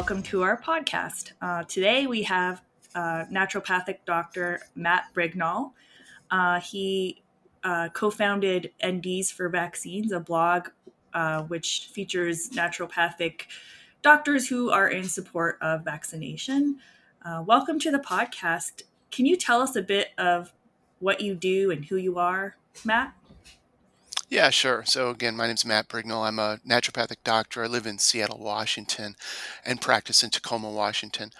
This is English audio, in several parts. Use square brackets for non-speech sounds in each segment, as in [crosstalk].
Welcome to our podcast. Uh, today we have uh, naturopathic doctor Matt Brignall. Uh, he uh, co founded NDs for Vaccines, a blog uh, which features naturopathic doctors who are in support of vaccination. Uh, welcome to the podcast. Can you tell us a bit of what you do and who you are, Matt? Yeah, sure. So again, my name's Matt Brignall. I'm a naturopathic doctor. I live in Seattle, Washington, and practice in Tacoma, Washington.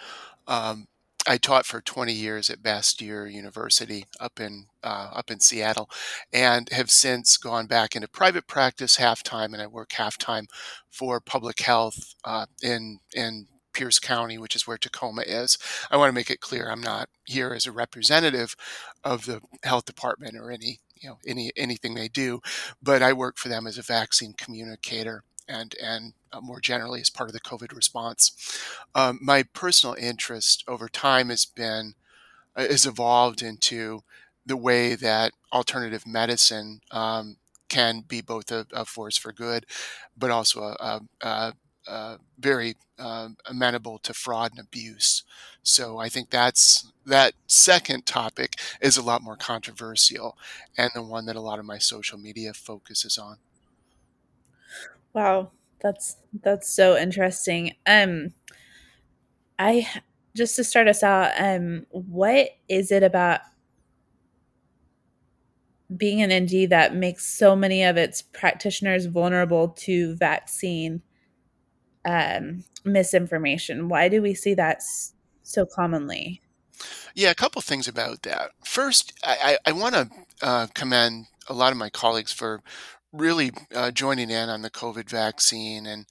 Um, I taught for 20 years at Bastyr University up in uh, up in Seattle, and have since gone back into private practice half time, and I work half time for public health uh, in in Pierce County, which is where Tacoma is. I want to make it clear I'm not here as a representative of the health department or any you know any anything they do, but I work for them as a vaccine communicator and and uh, more generally as part of the COVID response. Um, my personal interest over time has been uh, has evolved into the way that alternative medicine um, can be both a, a, force for good, but also a, a, uh, very uh, amenable to fraud and abuse. So I think that's that second topic is a lot more controversial and the one that a lot of my social media focuses on. Wow, that's that's so interesting. Um I just to start us out, um what is it about being an ND that makes so many of its practitioners vulnerable to vaccine um, misinformation? Why do we see that so commonly? Yeah, a couple things about that. First, I, I, want to uh, commend a lot of my colleagues for really uh, joining in on the COVID vaccine. And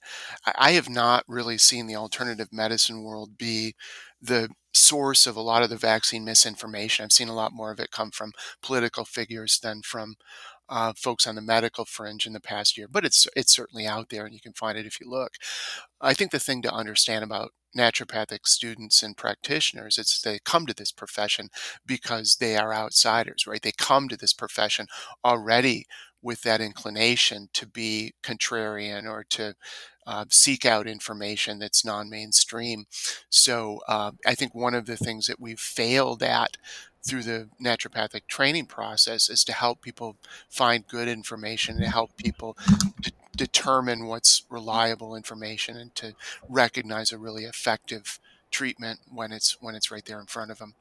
I have not really seen the alternative medicine world be the source of a lot of the vaccine misinformation. I've seen a lot more of it come from political figures than from uh, folks on the medical fringe in the past year, but it's it's certainly out there, and you can find it if you look. I think the thing to understand about naturopathic students and practitioners is they come to this profession because they are outsiders, right? They come to this profession already with that inclination to be contrarian or to uh, seek out information that's non-mainstream. So uh, I think one of the things that we've failed at through the naturopathic training process is to help people find good information to help people de- determine what's reliable information and to recognize a really effective treatment when it's when it's right there in front of them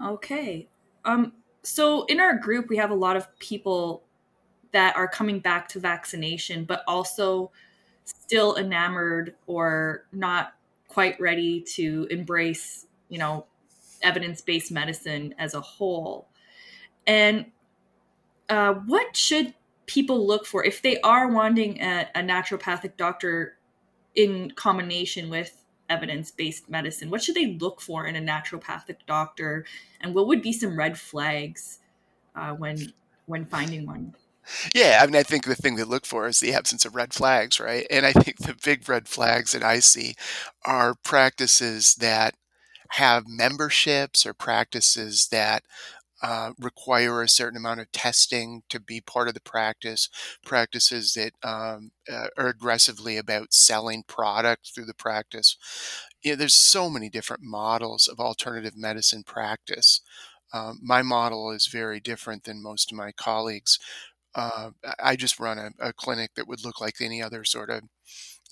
okay um so in our group we have a lot of people that are coming back to vaccination but also still enamored or not quite ready to embrace you know evidence based medicine as a whole. And uh, what should people look for if they are wanting a, a naturopathic doctor in combination with evidence based medicine? What should they look for in a naturopathic doctor? And what would be some red flags uh, when when finding one? Yeah, I mean, I think the thing to look for is the absence of red flags, right? And I think the big red flags that I see are practices that have memberships or practices that uh, require a certain amount of testing to be part of the practice, practices that um, uh, are aggressively about selling product through the practice. You know, there's so many different models of alternative medicine practice. Um, my model is very different than most of my colleagues. Uh, I just run a, a, clinic that would look like any other sort of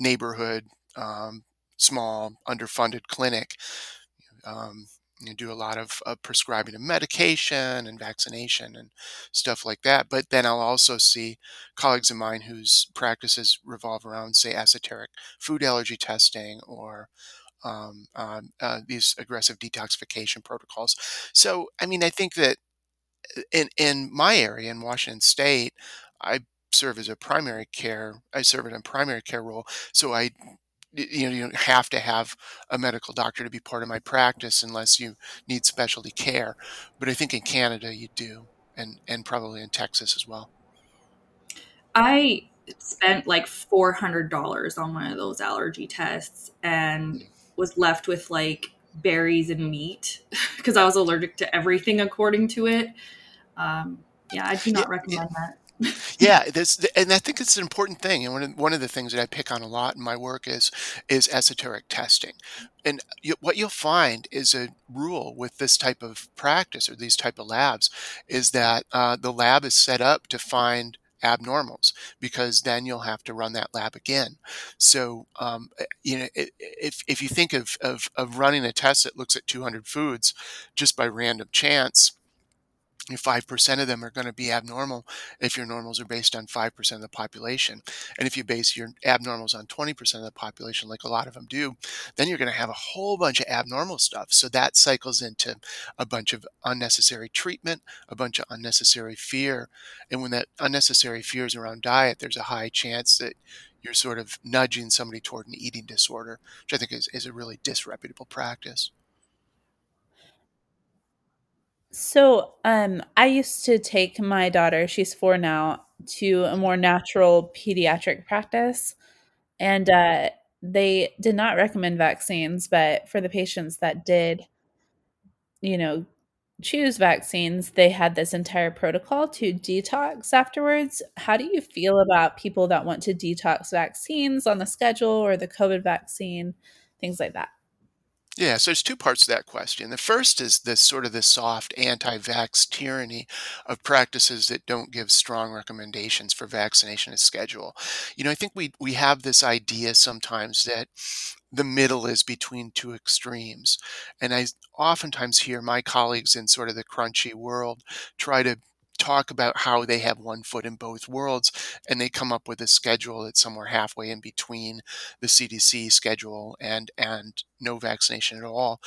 neighborhood, um, small, underfunded clinic um, you do a lot of prescribing of medication and vaccination and stuff like that. But then I'll also see colleagues of mine whose practices revolve around, say, esoteric food allergy testing or um, uh, uh, these aggressive detoxification protocols. So, I mean, I think that uh, in in my area in Washington State, I serve as a primary care. I serve in a primary care role, so I you know you don't have to have a medical doctor to be part of my practice unless you need specialty care but i think in canada you do and and probably in texas as well. I spent like $400 on one of those allergy tests and was left with like berries and meat [laughs] because i was allergic to everything according to it. Um, yeah i do not recommend that Yeah, this and I think it's an important thing, and one of one of the things that I pick on a lot in my work is is esoteric testing. And you, what you'll find is a rule with this type of practice or these type of labs is that uh, the lab is set up to find abnormals because then you'll have to run that lab again. So um, eh, you know if if you think of, of of running a test that looks at 200 foods just by random chance 5% of them are going to be abnormal if your normals are based on 5% of the population. And if you base your abnormals on 20% of the population, like a lot of them do, then you're going to have a whole bunch of abnormal stuff. So that cycles into a bunch of unnecessary treatment, a bunch of unnecessary fear. And when that unnecessary fear is around diet, there's a high chance that you're sort of nudging somebody toward an eating disorder, which I think is, is a really disreputable practice. So, um, I used to take my daughter, she's 4 now, to a more natural pediatric practice, and, uh, they did not recommend vaccines, but for the patients that did you know, choose vaccines, they had this entire protocol to detox afterwards. How do you feel about people that want to detox vaccines on the schedule or the COVID vaccine, things like that? Yeah, so there's two parts to that question. The first is this sort of this soft anti-vax tyranny of practices that don't give strong recommendations for vaccination as schedule. You know, I think we we have this idea sometimes that the middle is between two extremes. And I oftentimes hear my colleagues in sort of the crunchy world try to talk about how they have one foot in both worlds and they come up with a schedule that's somewhere halfway in between the CDC schedule and and no vaccination at all.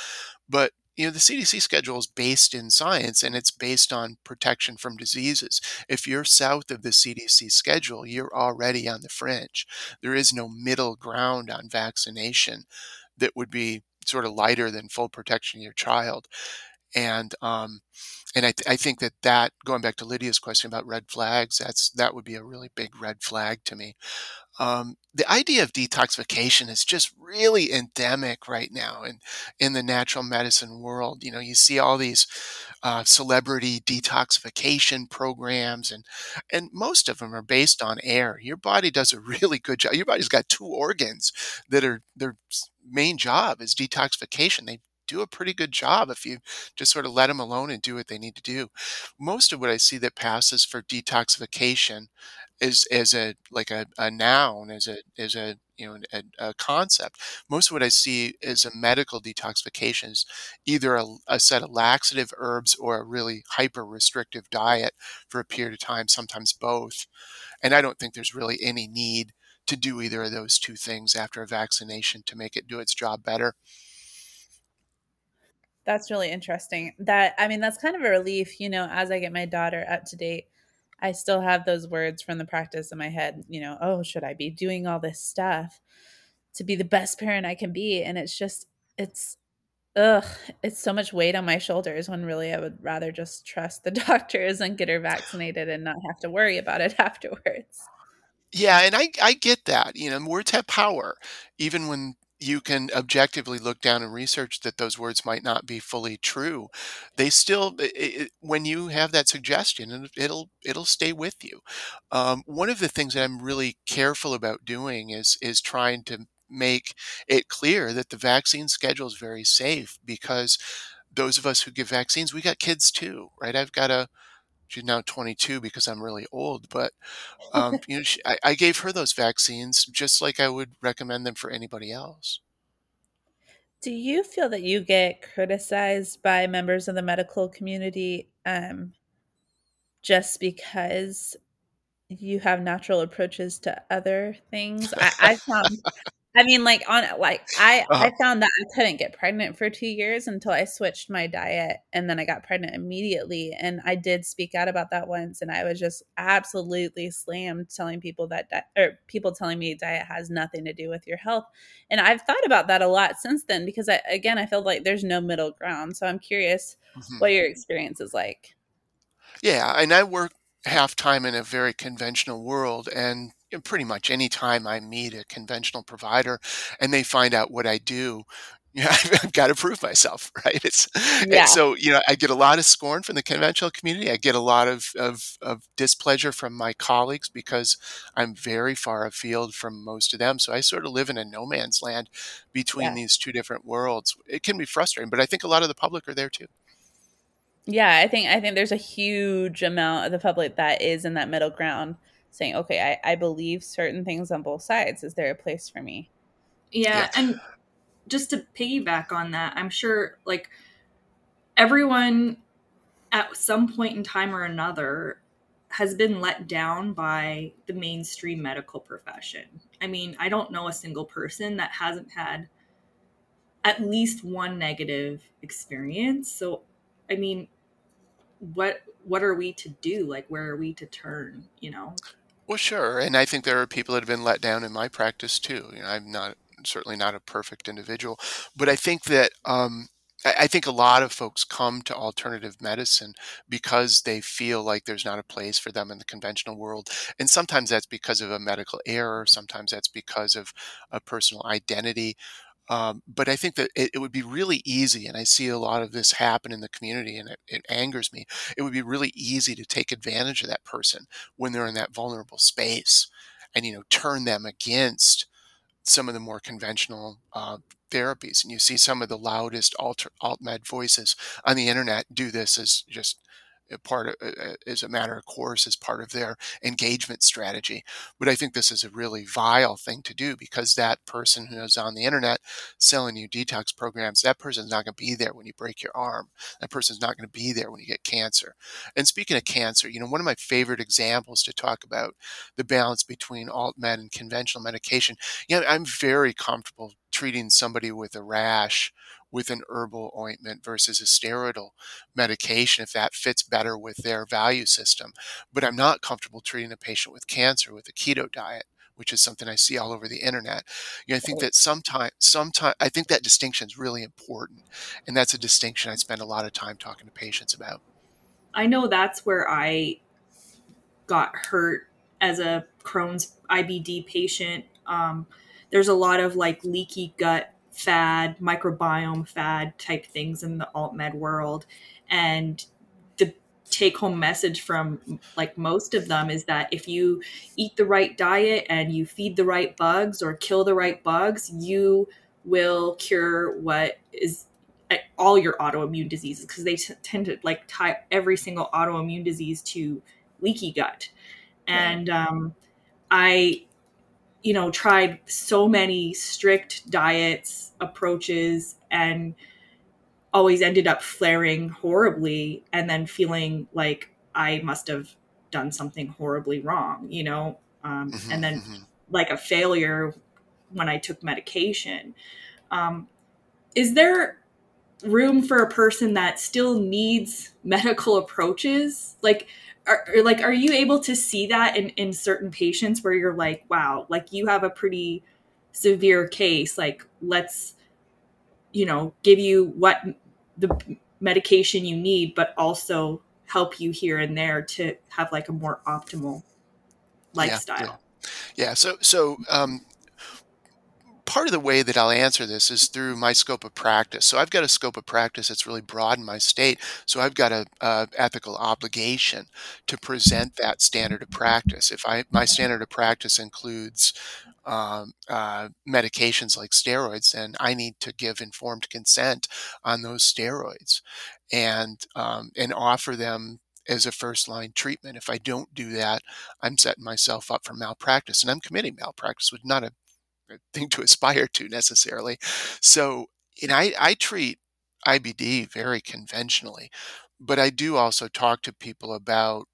But you know the CDC schedule is based in science and it's based on protection from diseases. If you're south of the CDC schedule, you're already on the fringe. There is no middle ground on vaccination that would be sort of lighter than full protection of your child. And um, and I, th- I think that that going back to Lydia's question about red flags, that's that would be a really big red flag to me. Um, the idea of detoxification is just really endemic right now in in the natural medicine world. You know, you see all these uh, celebrity detoxification programs, and and most of them are based on air. Your body does a [laughs] really good job. Your body's got two organs that are their main job is detoxification. They do a pretty good job if you just sort of let them alone and do what they need to do. Most of what I see that passes for detoxification is as a like a, a noun, as a as a you know a, a, concept. Most of what I see is a medical detoxification is either a, a set of laxative herbs or a really hyper restrictive diet for a period of time, sometimes both. And I don't think there's really any need to do either of those two things after a vaccination to make it do its job better. That's really interesting. That I mean, that's kind of a relief, you know, as I get my daughter up to date. I still have those words from the practice in my head, you know, oh, should I be doing all this stuff to be the best parent I can be? And it's just it's ugh, it's so much weight on my shoulders when really I would rather just trust the [laughs] doctors and get her vaccinated and not have to worry about it [laughs] afterwards. Yeah, and I I get that. You know, words have power, even when you can objectively look down and research that those words might not be fully true. They still it, it, when you have that suggestion it'll it'll stay with you. Um, one of the things that i'm really careful about doing is is trying to make it clear that the vaccine schedule is very safe because those of us who give vaccines we got kids too right? I've got a she's now 22 because I'm really old, but um, [laughs] you know, she, I, I, gave her those vaccines just like I would recommend them for anybody else. Do you feel that you get criticized by members of the medical community um, just because you have natural approaches to other things? I, I found [laughs] [laughs] I mean, like on like I uh-huh. I found that I couldn't get pregnant for two years until I switched my diet, and then I got pregnant immediately. And I did speak out about that once, and I was just absolutely slammed, telling people that di- or people telling me diet has nothing to do with your health. And I've thought about that a lot since then because I again I feel like there's no middle ground. So I'm curious mm-hmm. what your experience is like. Yeah, and I work half time in a very conventional world, and pretty much any time I meet a conventional provider and they find out what I do, [laughs] Yeah, I've got to prove myself, [laughs] right? It's Yeah. and so you know I get a lot of scorn from the conventional community. I get a lot of, of of displeasure from my colleagues because I'm very far afield from most of them. So I sort of live in a no man's land between Yeah. these two different worlds. It can be frustrating, but I think a lot of the public are there too. Yeah, I think I think there's a huge amount of the public that is in that middle ground saying, okay, I, I believe certain things on both sides. Is there a place for me? Yeah, Yeah. and just to piggyback on that, I'm sure like everyone at some point in time or another has been let down by the mainstream medical profession. I mean, I don't know a single person that hasn't had at least one negative experience. So, I mean, what what are we to do? Like where are we to turn, you know? Well, sure, and I think there are people that have been let down in my practice too. You know, I'm not certainly not a perfect individual, but I think that um, I, I think a lot of folks come to alternative medicine because they feel like there's not a place for them in the conventional world, and sometimes that's because of a medical error. Sometimes that's because of a personal identity. Um, but I think that it, it would be really easy, and I see a lot of this happen in the community, and it, it angers me. It would be really easy to take advantage of that person when they're in that vulnerable space, and you know turn them against some of the more conventional uh, therapies. And you see some of the loudest alter, alt med voices on the internet do this as just part of, as a matter of course, as part of their engagement strategy. But I think this is a really vile thing to do because that person who is on the internet selling you detox programs, that person's not going to be there when you break your arm. That person's not going to be there when you get cancer. And speaking of cancer, you know, one of my favorite examples to talk about the balance between alt med and conventional medication yeah, I'm very comfortable treating somebody with a rash with an herbal ointment versus a steroidal medication if that fits better with their value system. But I'm not comfortable treating a patient with cancer with a keto diet which is something I see all over the internet. You know, I think that sometimes, sometimes I think that distinction is really important, and that's a distinction I spend a lot of time talking to patients about. I know that's where I got hurt as a Crohn's IBD patient. Um, there's a lot of like leaky gut fad, microbiome fad type things in the alt med world. And the take home message from like most of them is that if you eat the right diet and you feed the right bugs or kill the right bugs, you will cure what is eh, all your autoimmune diseases because they t- tend to like tie every single autoimmune disease to leaky gut and um, i you know tried so many strict diets approaches and always ended up flaring horribly and then feeling like i must have done something horribly wrong you know? Um, Mhm, and then mhm. like a failure when i took medication. Um, is there room for a person that still needs [laughs] medical approaches? Like are, are- like are you able to see that in in certain patients where you're like wow like you have a pretty severe case like let's you know give you what the medication you need but also help you here and there to have like a more optimal lifestyle Yeah. So, so um, part of the way that I'll answer this is through my scope of practice. So I've got a scope of practice that's really broad in my state. So I've got a, a ethical obligation to present that standard of practice. If I my standard of practice includes um, uh, medications like steroids, then I need to give informed consent on those steroids, and um, and offer them as a first line treatment. If I don't do that, I'm setting myself up for malpractice, and I'm committing malpractice, which not a thing to aspire to necessarily. So, and I, I treat IBD very conventionally, but I do also talk to people about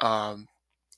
um,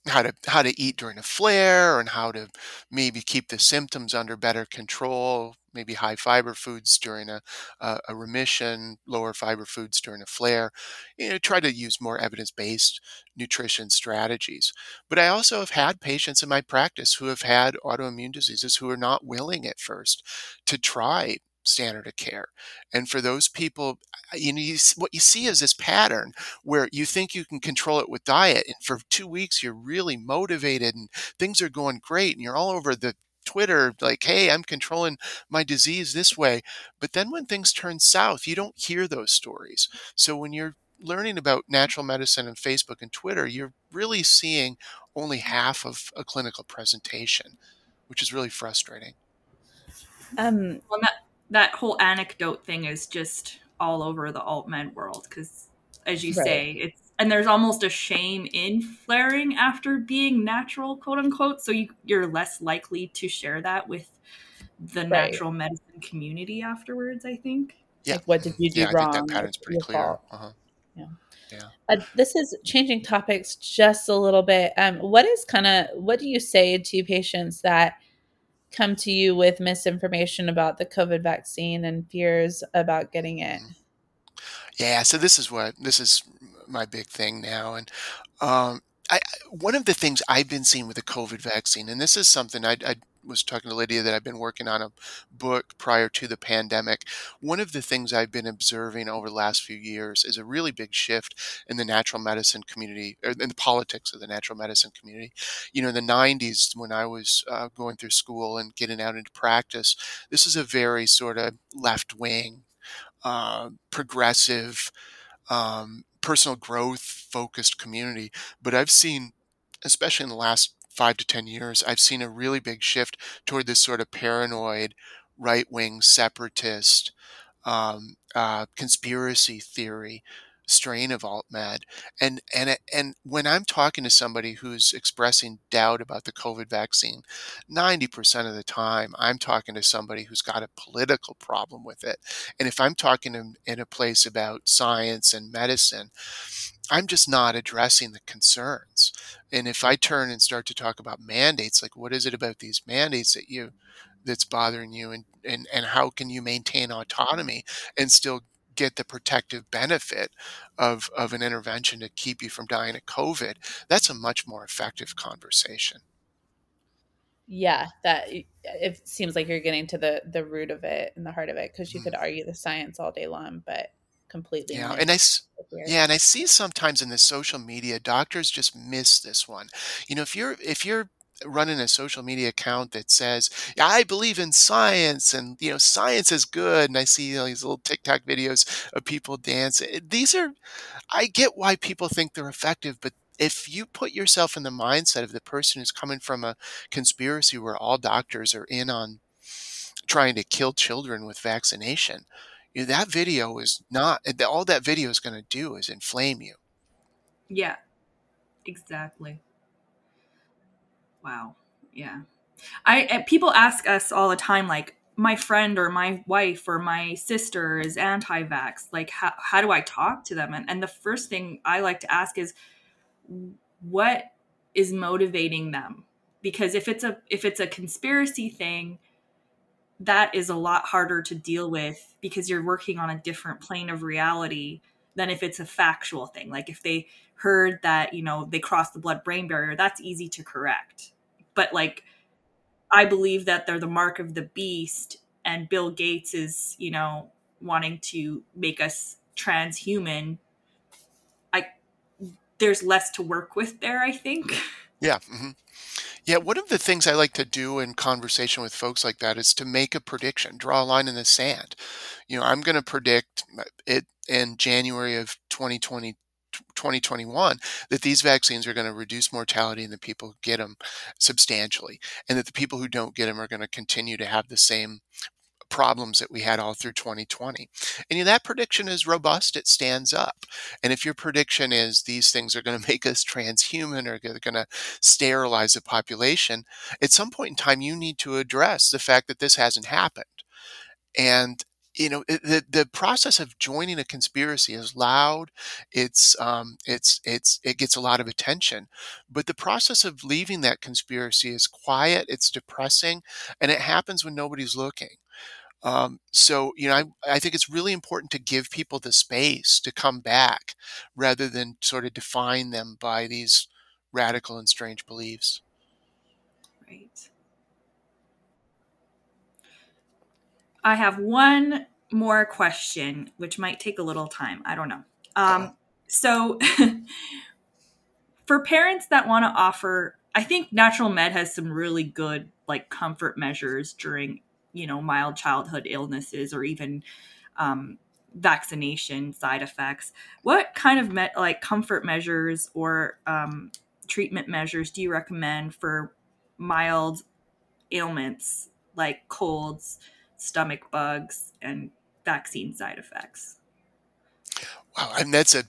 how to how to eat during a flare and how to maybe keep the symptoms under better control maybe high fiber foods during a, a, a remission lower fiber foods during a flare you know try to use more evidence-based nutrition strategies. But i also have had patients in my practice who have had autoimmune diseases who are not willing at first to try standard of care. And for those people you know you, what you see is this pattern where you think you can control it with diet and for two weeks you're really motivated and things are going great and you're all over the Twitter, like, hey, I'm controlling my disease this way. But then when things turn south, you don't hear those stories. So when you're learning about natural medicine and Facebook and Twitter, you're really seeing only half of a clinical presentation, which is really frustrating. Um, well, that that whole anecdote thing is just all over the alt med world because, as you right. say, it's and there's almost a shame in flaring after being natural, quote unquote. So you you're less likely to share that with the right. natural medicine community afterwards. I think. Yeah. Like, what did you do yeah, wrong? I think that pattern's pretty clear. Uh-huh. Yeah. Yeah. Uh, this is changing topics just a little bit. Um, what is kind of what do you say to patients that come to you with misinformation about the COVID vaccine and fears about getting it? Mm-hmm. Yeah, so this is what this is my big thing now, and um, I, one of the things I've been seeing with the COVID vaccine, and this is something I, I was talking to Lydia that I've been working on a book prior to the pandemic. One of the things I've been observing over the last few years is a really big shift in the natural medicine community, or in the politics of the natural medicine community. You know, in the 90s, when I was uh, going through school and getting out into practice, this is a very sort of left wing, uh, progressive, um, personal growth focused community. But I've seen, especially in the last five to 10 years, I've seen a really big shift toward this sort of paranoid, right wing, separatist, um, uh, conspiracy theory strain of alt med and and and when i'm talking to somebody who's expressing doubt about the covid vaccine 90% of the time i'm talking to somebody who's got a political problem with it and if i'm talking in, in a place about science and medicine I'm just not addressing the concerns. And if I turn and start to talk about mandates, like what is it about these mandates that you that's bothering you and, and, and how can you maintain autonomy and still get the protective benefit of, of an intervention to keep you from dying of COVID, that's a much more effective conversation. Yeah, that it seems like you're getting to the the root of it and the heart of it because you mm. could argue the science all day long, but completely. Yeah, and I yeah, and I see sometimes in the social media doctors just miss this one. You know, if you're if you're running a social media account that says, yeah, I believe in science and, you know, science is good. And I see you know, these little TikTok videos of people dancing. Eh, these are, I get why people think they're effective, but if you put yourself in the mindset of the person who's coming from a conspiracy where all doctors are in on trying to kill children with vaccination, you know, that video is not all that video is going to do is inflame you. Yeah, exactly. Wow. Yeah. I people ask us all the time, like my friend or my wife or my sister is anti-vax. Like, how how do I talk to them? And and the first thing I like to ask is, what is motivating them? Because if it's a if it's a conspiracy thing, that is a lot harder to deal with because you're working on a different plane of reality than if it's a factual thing. Like if they heard that, you know, they crossed the blood brain barrier, that's easy to correct. But like I believe that they're the mark of the beast and Bill Gates is, you know, wanting to make us transhuman. I there's less to work with there, I think. Yeah. Mm-hmm. Yeah, one of the things I like to do in conversation with folks like that is to make a prediction, draw a line in the sand. You know, I'm going to predict uh, it in January of 2020 2021 that these vaccines are going to reduce mortality in the people who get them substantially and that the people who don't get them are going to continue to have the same problems that we had all through 2020. And you know, that prediction is robust, it stands up. And if your prediction is these things are going [laughs] to make us transhuman or they're going to sterilize the population, at some point in time, you need to address the fact that this hasn't happened. And you know the the process of joining a conspiracy is loud it's um it's it's it gets a lot of attention but the process of leaving that conspiracy is quiet it's depressing and it happens when nobody's looking um, so, you know, I, I think it's really important to give people the space to come back rather than sort of define them by these radical and strange beliefs. Right. I have one more question, which might take a little time. I don't know. Um, so, [laughs] for parents that want to offer, I think Natural Med has some really good like comfort measures during you know mild childhood illnesses or even um, vaccination side effects what kind of me- like comfort measures or um, treatment measures do you recommend for mild ailments like colds stomach bugs and vaccine side effects Wow, and that's a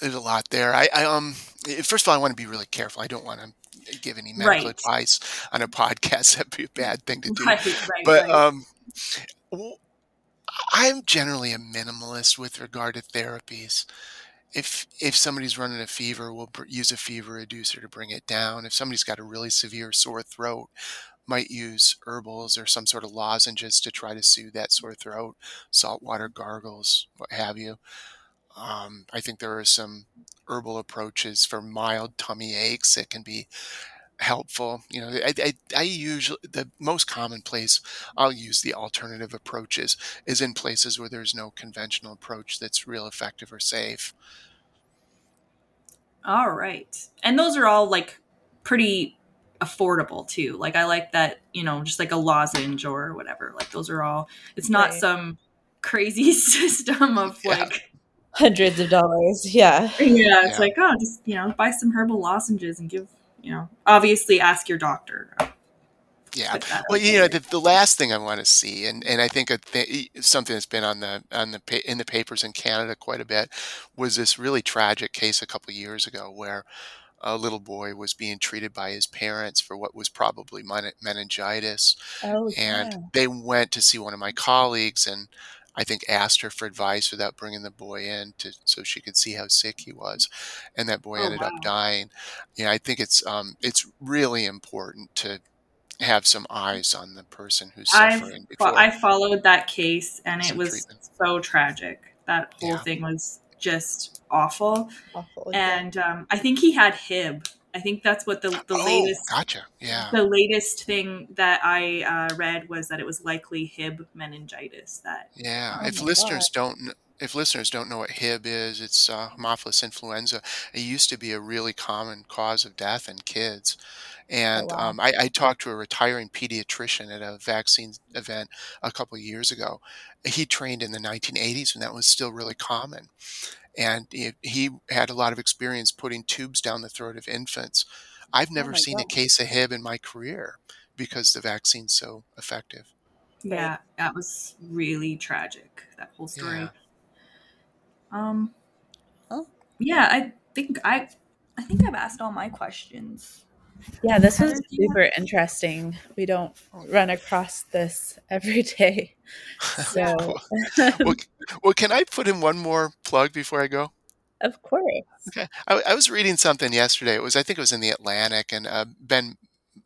there's a lot there. I, I um first of all, I want to be really careful. I don't want to give any medical right advice on a podcast. [laughs] That'd be a bad thing to do. right right But right um, I'm generally a minimalist with regard to therapies. If if somebody's running a fever, we'll use a fever reducer to bring it down. If somebody's got a really severe sore throat, might use herbals or some sort of lozenges to try to soothe that sore throat, saltwater gargles, what have you. Um, I think there are some herbal approaches for mild tummy aches that can be helpful. You know, I, I, I usually, the most common place I'll use the alternative approaches is in places where there's no conventional approach that's real effective or safe. all right and those are all like pretty affordable too like i like that you know just like a lozenge or whatever like those are all it's not Right. some crazy [laughs] system of Yeah. like Hundreds of dollars. Yeah. yeah it's Yeah. like oh just you know buy some herbal lozenges and give you know obviously ask your doctor Yeah. Well, you know, the, the last thing I want to see, and, and I think a th- something that's been on the on the pa- in the papers in Canada quite a bit, was this really tragic case a couple years ago where a little boy was being treated by his parents for what was probably men- meningitis, Oh, and yeah. they went to see one of my colleagues and I think asked her for advice without bringing the boy in to so she could see how sick he was, and that boy oh ended up wow dying. Yeah, I think it's um it's really important to have some eyes on the person who's suffering fo- before i followed that case and it was treatment. so tragic that whole Yeah. thing was just awful Awful. Yeah. and um, I think he had Hib. I think that's what the the Oh, latest gotcha. Yeah. the latest thing that I uh, read was that it was likely Hib meningitis. That Yeah. Oh If my God. listeners don't kn- if listeners don't know what Hib is, it's uh, Haemophilus influenza. It used to be a really common cause of death in kids. Oh, And wow. um, I, I talked to a retiring pediatrician at a vaccine event a couple of years ago. He trained in the 1980s when that was still really common. And he, he had a lot of experience putting tubes down the throat of infants. I've Oh never my seen a case of Hib in my career because the vaccine's so effective. Yeah, that was really tragic. That whole story. Yeah. Story. Um, Oh. yeah, I think I I think I've asked all my questions. Yeah, this was Heather, do you have- super interesting. We don't run across this every day. [laughs] So, [laughs] well, [laughs] well, can I put in one more plug before I go? of course. Okay. I, I was reading something yesterday. It was, I think it was in the Atlantic, and uh, Ben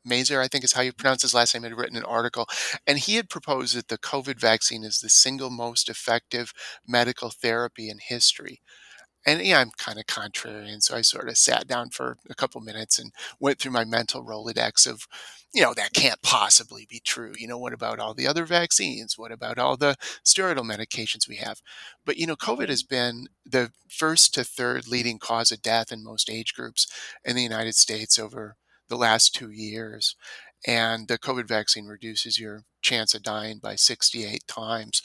Mazer, I think is how you pronounce his last name, had written an article, and he had proposed that the COVID vaccine is the single most effective medical therapy in history. And yeah, I'm kind of contrarian, so I sort of sat down for a couple minutes and went through my mental Rolodex of, you know, that can't possibly be true. You know, what about all the other vaccines? What about all the steroidal medications we have? But, you know, COVID has been the first to third leading cause of death in most age groups in the United States over the last two years. And the COVID vaccine reduces your chance of dying by 68 times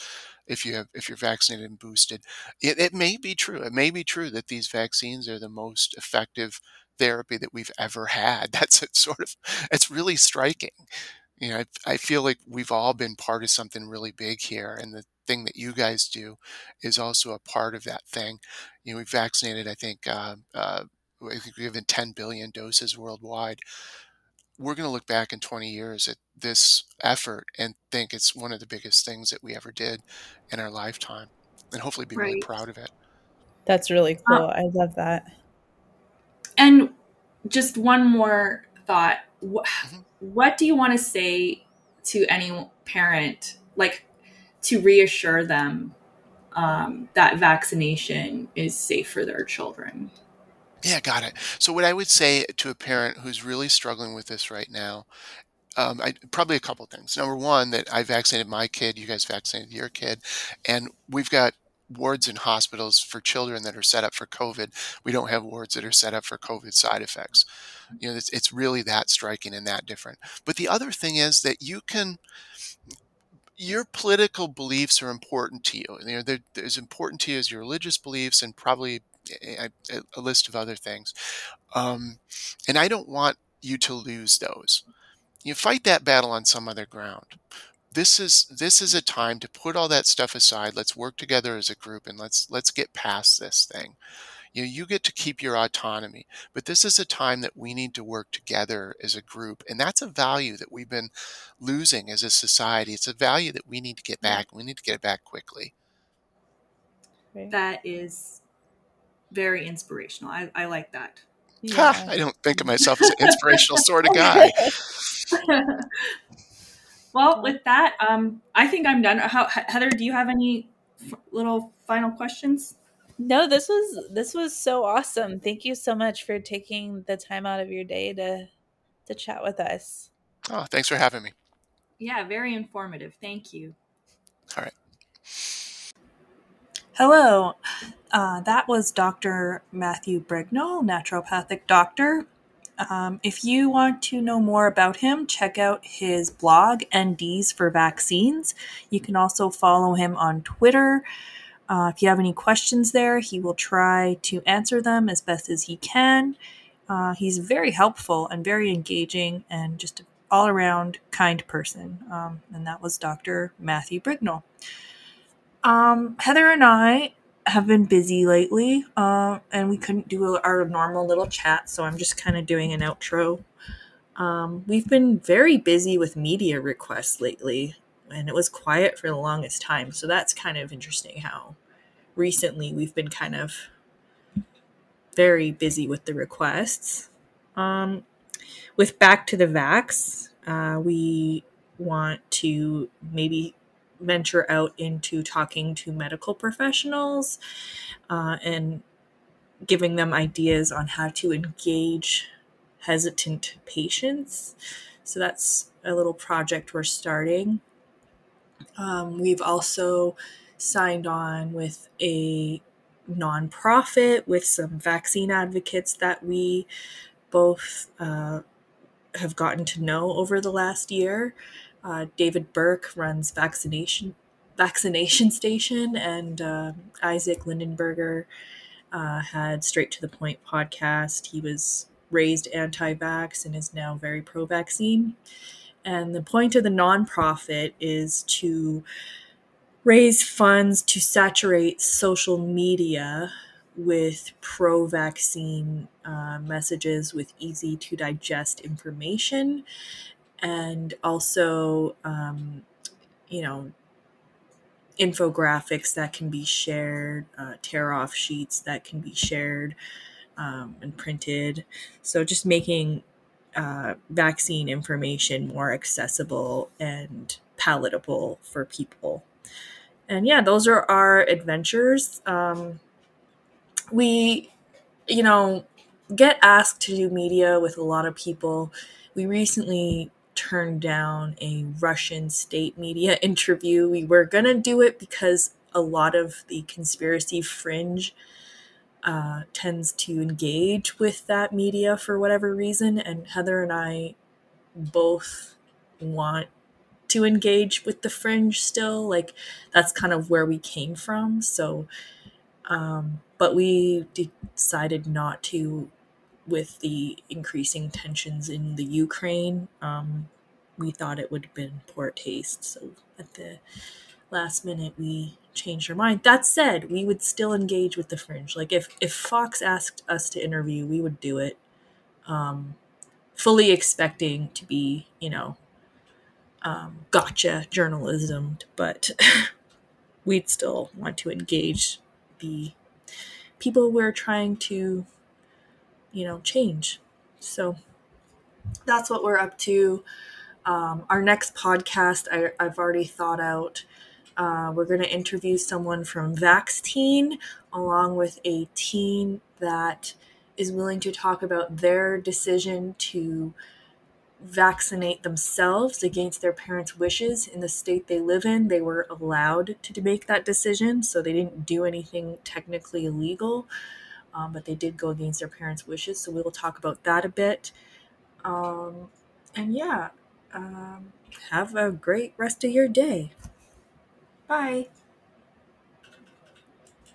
if you have if you're vaccinated and boosted. It, it may be true. It may be true that these vaccines are the most effective therapy that we've ever had. [laughs] That's sort of it's really striking. You know, I, I feel like we've all been part of something really big here, and the thing that you guys do is also a part of that thing. You know, we've vaccinated, I think, uh, uh, we've given 10 billion doses worldwide. We're going to look back in 20 years at this effort and think it's one of the biggest things that we ever did in our lifetime, and hopefully be really proud of it. That's really Uh, cool. I love that. And just one more thought. What, Mhm. what do you want to say to any parent, like to reassure them um, that vaccination is safe for their children? Yeah, got it. So, what I would say to a parent who's really struggling with this right now, um, I probably a couple things. Number one, that I vaccinated my kid, you guys vaccinated your kid, and we've got wards in hospitals for children that are set up for COVID. We don't have wards that are set up for COVID side effects. You know, it's, it's really that striking and that different. But the other thing is that you can your political beliefs are important to you. You know, they're, they're as important to you as your religious beliefs and probably a, a, a list of other things. Um, and I don't want you to lose those. You fight that battle on some other ground. This is this is a time to put all that stuff aside. Let's work together as a group and let's let's get past this thing. You know, you get to keep your autonomy, but this is a time that we need to work together as a group, and that's a value that we've been losing as a society. It's a value that we need to get back. We need to get it back quickly. That is very inspirational. I, I like that. Yeah. I don't think of myself as an inspirational sort of guy. [laughs] well, with that, um, I think I'm done. How, Heather, do you have any f- little final questions? No, this was this was so awesome. Thank you so much for taking the time out of your day to to chat with us. Oh, thanks for having me. Yeah, very informative. Thank you. All right. Hello, uh, that was Dr. Matthew Brignall, naturopathic doctor. Um, if you want to know more about him, check out his blog, NDs for Vaccines. You can also follow him on Twitter. Uh, if you have any questions there, he will try to answer them as best as he can. Uh, he's very helpful and very engaging and just an all around kind person. Um, and that was Dr. Matthew Brignall. Um, Heather and I have been busy lately, uh, and we couldn't do our normal little chat, so I'm just kind of doing an outro. Um, we've been very busy with media requests lately, and it was quiet for the longest time, so that's kind of interesting how recently we've been kind of very busy with the requests. Um, with Back to the Vax, uh, we want to maybe venture out into talking to medical professionals uh, and giving them ideas on how to engage hesitant patients. So that's a little project we're starting. Um, we've also signed on with a nonprofit with some vaccine advocates that we both uh, have gotten to know over the last year. Uh, David Burke runs vaccination vaccination station, and uh, Isaac Lindenberger uh, had Straight to the Point podcast. He was raised anti-vax and is now very pro-vaccine. And the point of the nonprofit is to raise funds to saturate social media with pro vaccine uh, messages with easy to digest information and also um, you know infographics that can be shared uh, tear off sheets that can be shared um, and printed. So just making uh, vaccine information more accessible and palatable for people. And yeah those are our adventures. Um, we you know get asked to do media with a lot of people. We recently turned down a Russian state media [laughs] interview. We were going to do it because a lot of the conspiracy fringe uh, tends to engage with that media for whatever reason. And Heather and I both want to engage with the fringe still. Like, that's kind of where we came from. So, um, but we decided not to with the increasing tensions in the Ukraine, um, we thought it would have been poor taste. So at the last minute, we changed our mind. That said, we would still engage with the fringe. Like if if Fox asked us to interview, we would do it, um, fully expecting to be, you know, um, gotcha journalism, but [laughs] we'd still want to engage the people we're trying to you know, change. So that's what we're up to. Um, our next podcast, I, I've already thought out. Uh, we're going to interview someone from Vaxteen along with a teen that is willing to talk about their decision to vaccinate themselves against their parents' wishes in the state they live in. They were allowed to make that decision, so they didn't do anything technically illegal, um, but they did go against their parents' wishes. So we will talk about that a bit. Um, and yeah, um, have a great rest of your day. Bye.